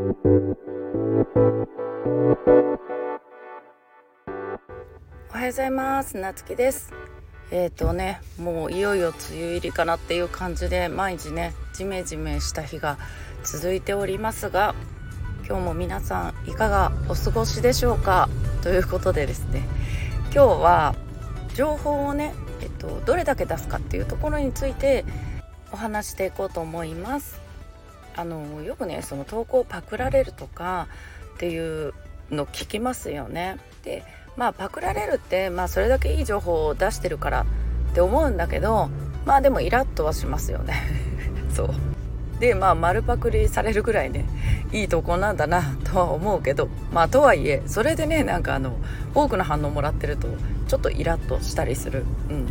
おはようございます。なつきです。え、ー、とねもういよいよ梅雨入りかなっていう感じで毎日ねジメジメした日が続いておりますが今日も皆さんいかがお過ごしでしょうか？ということでですね今日は情報をね、えっと、どれだけ出すかっていうところについてお話していこうと思います。あのよくねその投稿パクられるとかっていうの聞きますよね。でまあパクられるってまあそれだけいい情報を出してるからって思うんだけどまあでもイラッとはしますよね。そう。でまあ丸パクリされるぐらいねいい投稿なんだなとは思うけどまあとはいえそれでねなんかあの多くの反応もらってるとちょっとイラッとしたりする。うん。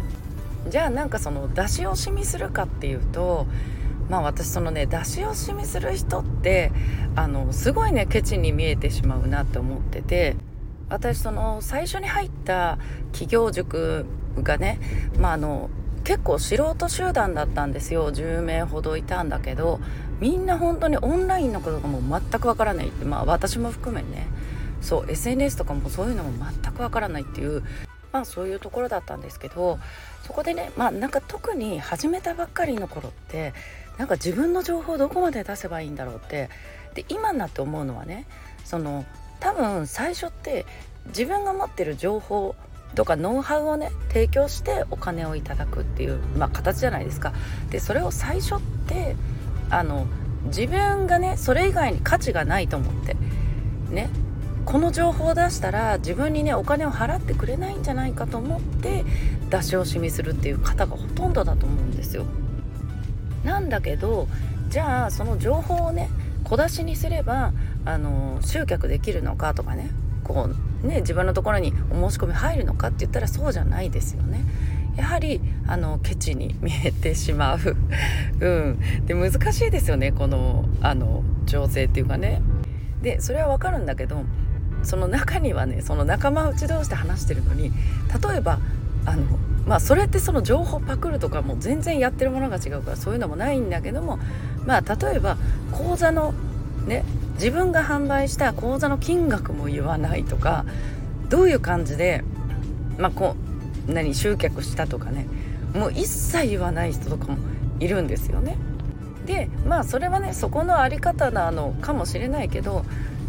じゃあなんかその出し惜しみするかっていうとまあ私そのね出し惜しみする人ってあのすごいねケチに見えてしまうなって思ってて私その最初に入った企業塾がねまああの結構素人集団だったんですよ。10名ほどいたんだけどみんな本当にオンラインのことがもう全くわからないってまあ私も含めね。そう SNS とかもそういうのも全くわからないっていうまあそういうところだったんですけどそこでねまあなんか特に始めたばっかりの頃ってなんか自分の情報をどこまで出せばいいんだろうってで今になって思うのはねその多分最初って自分が持ってる情報とかノウハウをね提供してお金をいただくっていう、まあ、形じゃないですか。でそれを最初ってあの自分がねそれ以外に価値がないと思ってねこの情報を出したら自分にねお金を払ってくれないんじゃないかと思って出し惜しみするっていう方がほとんどだと思うんですよ。なんだけどじゃあその情報をね小出しにすればあの集客できるのかとかねこうね自分のところにお申し込み入るのかって言ったらそうじゃないですよね。やはりあのケチに見えてしまう、うん、で難しいですよねこのあの情勢っていうかねでそれは分かるんだけどその中にはねその仲間内同士で話してるのに例えばあのまあそれってその情報パクるとかも全然やってるものが違うからそういうのもないんだけどもまあ例えば講座のね自分が販売した講座の金額も言わないとかどういう感じでまあこう何集客したとかねもう一切言わない人とかもいるんですよね。でまあそれはねそこの在り方なのかもしれないけど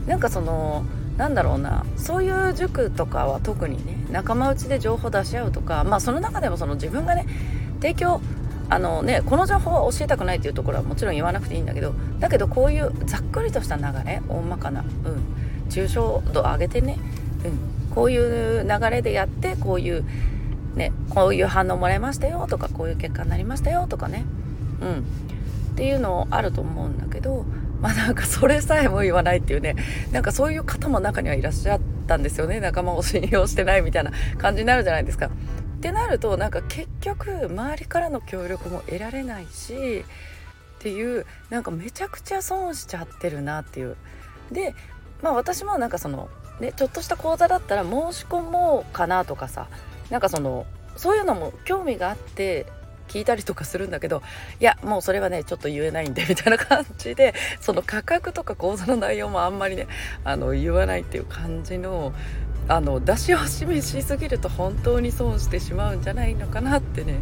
なんかそのなんだろうな。そういう塾とかは特にね仲間内で情報出し合うとかまあその中でもその自分がね提供あのねこの情報は教えたくないっていうところはもちろん言わなくていいんだけどだけどこういうざっくりとした流れ大まかな、うん、抽象度上げてね、うん、こういう流れでやってこういうねこういう反応もらいましたよとかこういう結果になりましたよとかねうんっていうのあると思うんだけどまあなんかそれさえも言わないっていうねなんかそういう方も中にはいらっしゃったんですよね仲間を信用してないみたいな感じになるじゃないですか。ってなるとなんか結局周りからの協力も得られないしっていうなんかめちゃくちゃ損しちゃってるなっていう。でまあ私もなんかそのねちょっとした講座だったら申し込もうかなとかさなんかそのそういうのも興味があって聞いたりとかするんだけどいやもうそれはねちょっと言えないんでみたいな感じでその価格とか講座の内容もあんまりねあの言わないっていう感じのあの出し惜しみしすぎると本当に損してしまうんじゃないのかなってね、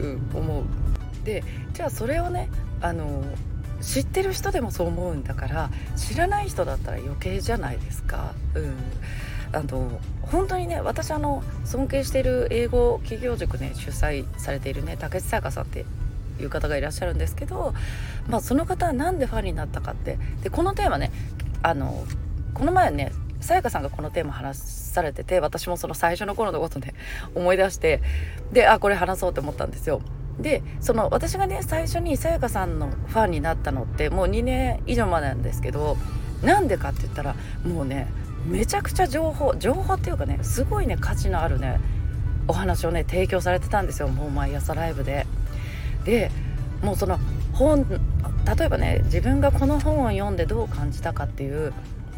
うん、思う。でじゃあそれをねあの知ってる人でもそう思うんだから知らない人だったら余計じゃないですか。うんあの本当にね私あの尊敬している英語企業塾ね主催されているね竹内さやかさんっていう方がいらっしゃるんですけど、まあ、その方は何でファンになったかってでこのテーマねあのこの前ねさやかさんがこのテーマ話されてて私もその最初の頃のことね思い出してであこれ話そうって思ったんですよ。でその私がね最初にさやかさんのファンになったのってもう2年以上前なんですけどなんでかって言ったらもうねめちゃくちゃ情報情報っていうかねすごいね価値のあるねお話をね提供されてたんですよもう毎朝ライブで。でもうその本例えばね自分がこの本を読んでどう感じたかっていう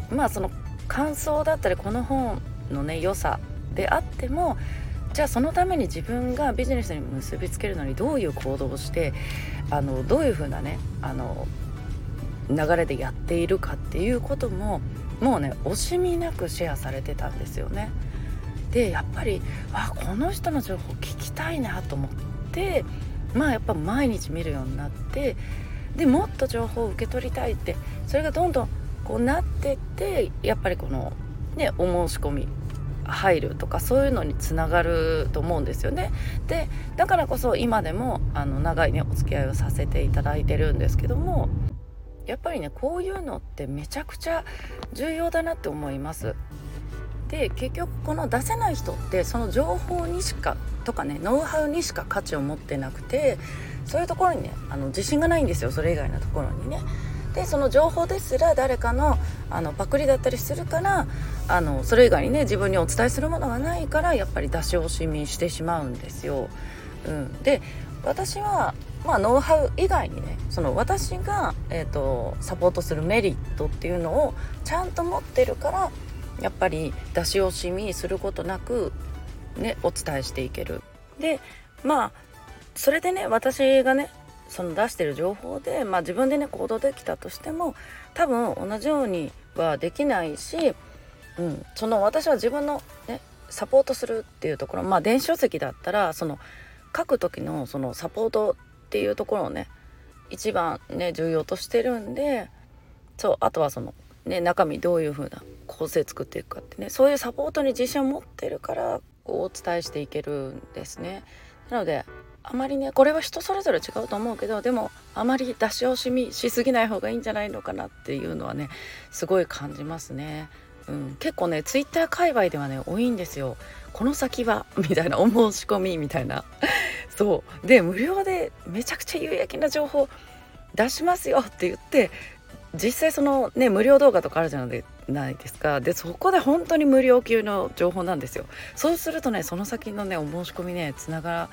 まあその感想だったりこの本のね良さであってもじゃあそのために自分がビジネスに結びつけるのにどういう行動をしてあのどういうふうなねあの流れでやっているかっていうことももうね惜しみなくシェアされてたんですよね。でやっぱりわこの人の情報聞きたいなと思ってまあやっぱ毎日見るようになってでもっと情報を受け取りたいってそれがどんどんこうなってってやっぱりこのねお申し込み入るとかそういうのにつながると思うんですよね。でだからこそ今でもあの長いねお付き合いをさせていただいてるんですけどもやっぱりねこういうのってめちゃくちゃ重要だなって思います。で結局この出せない人ってその情報にしかとかねノウハウにしか価値を持ってなくてそういうところにねあの自信がないんですよそれ以外のところにね。でその情報ですら誰かのあのパクリだったりするからあのそれ以外にね自分にお伝えするものがないからやっぱり出し惜しみしてしまうんですよ。うん、で私は、まあ、ノウハウ以外にねその私が、えーと、サポートするメリットっていうのをちゃんと持ってるからやっぱり出し惜しみすることなく、ね、お伝えしていける。でまあそれでね私がねその出してる情報で、まあ、自分でね行動できたとしても多分同じようにはできないし、うん、その私は自分の、ね、サポートするっていうところまあ電子書籍だったらその書く時のそのサポートっていうところをね一番ね重要としてるんでそうあとはその、ね、中身どういう風な構成作っていくかってねそういうサポートに自信を持ってるからこうお伝えしていけるんですね。なのであまりねこれは人それぞれ違うと思うけどでもあまり出し惜しみしすぎない方がいいんじゃないのかなっていうのはねすごい感じますね。うん、結構ねツイッター界隈ではね多いんですよ。この先はみたいなお申し込みみたいなそう。で無料でめちゃくちゃ有益な情報出しますよって言って実際そのね無料動画とかあるじゃないですか。でそこで本当に無料級の情報なんですよ。そうするとねその先のねお申し込みねつなが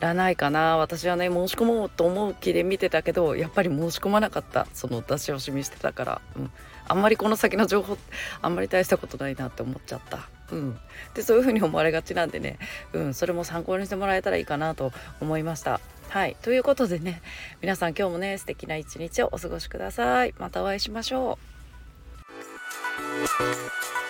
らないかな。私はね申し込もうと思う気で見てたけどやっぱり申し込まなかった。その出し惜しみしてたから、うん、あんまりこの先の情報あんまり大したことないなって思っちゃった。うん、でそういうふうに思われがちなんでね、うん、それも参考にしてもらえたらいいかなと思いました。はいということでね皆さん今日もね素敵な一日をお過ごしください。またお会いしましょう。